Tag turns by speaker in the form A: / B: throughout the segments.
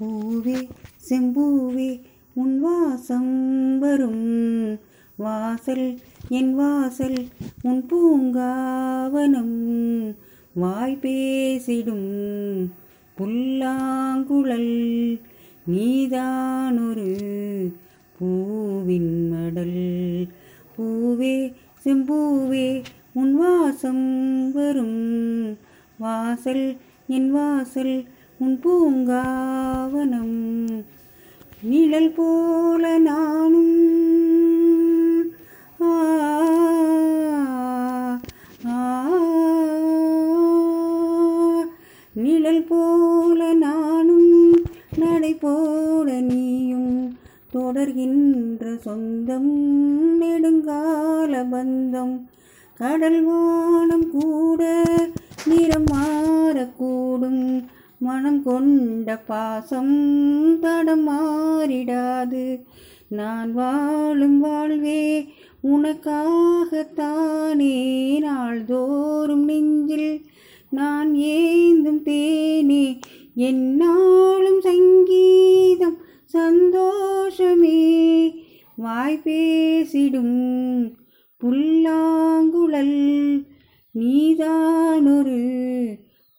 A: பூவே செம்பூவே உன் வாசம் வரும். வாசல் என் வாசல் உன் பூங்காவனம். வாய் பேசிடும் புல்லாங்குழல் நீதானொரு பூவின் மடல். பூவே செம்பூவே உன் வாசம் வரும். வாசல் என் வாசல் உன் பூங்காவனம் நிழல் போல நானும். நிழல் போல நானும் நடை போல நீயும். தொடர்கின்ற சொந்தம் நெடுங்கால பந்தம். கடல் வானம் கூட மனம் கொண்ட பாசம் தடம் மாறிடாது. நான் வாழும் வாழ்வே உனக்காகத்தானே. நாள்தோறும் நெஞ்சில் நான் ஏந்தும் தேனே. என்னாலும் சங்கீதம் சந்தோஷமே. வாய் பேசிடும் புல்லாங்குழல் நீதானொரு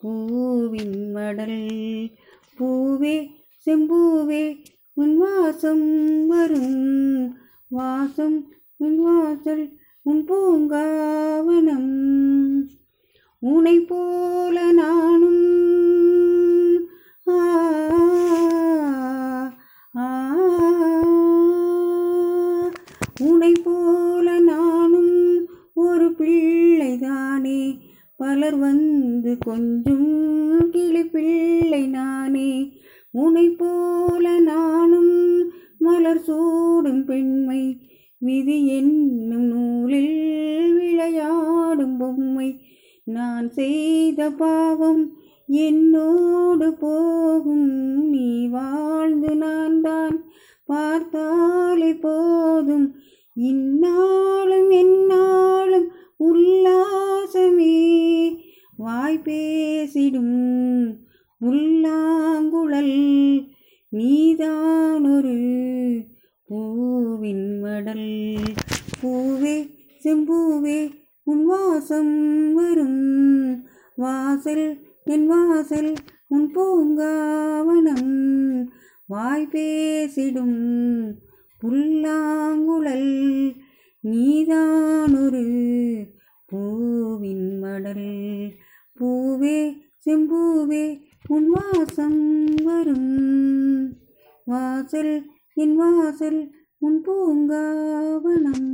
A: பூவின் மடல். பூவே செம்பூவே உன் வாசம் வரும். வாசம் உன் வாசல் உன் பூங்காவனம். உனை போல நானும். உனை போல நானும் ஒரு பிள்ளைதானே. பலர் வந்து கொஞ்சம் கிளி பிள்ளை நானே. உனை போல நானும் மலர் சூடும் பெண்மை. விதி என்னும் நூலில் விளையாடும் பொம்மை. நான் செய்த பாவம் என்னோடு போகும். நீ வாழ்ந்து நான் தான் பார்த்தாலே போதும். இன்னா பேசிடும் முல்லாங்குழல் நீதானொரு பூவின் மடல் பூவே செம்பூவே உன் வாசம் வரும் வாசல் என் வாசல் உன் பூங்காவனம். வாய் பேசிடும் புல்லாங்குழல் நீதானொரு பூவின் மடல் பூவே செம்பூவே உன் வாசம் வரும். வாசல் என் வாசல் உன் பூங்காவனம்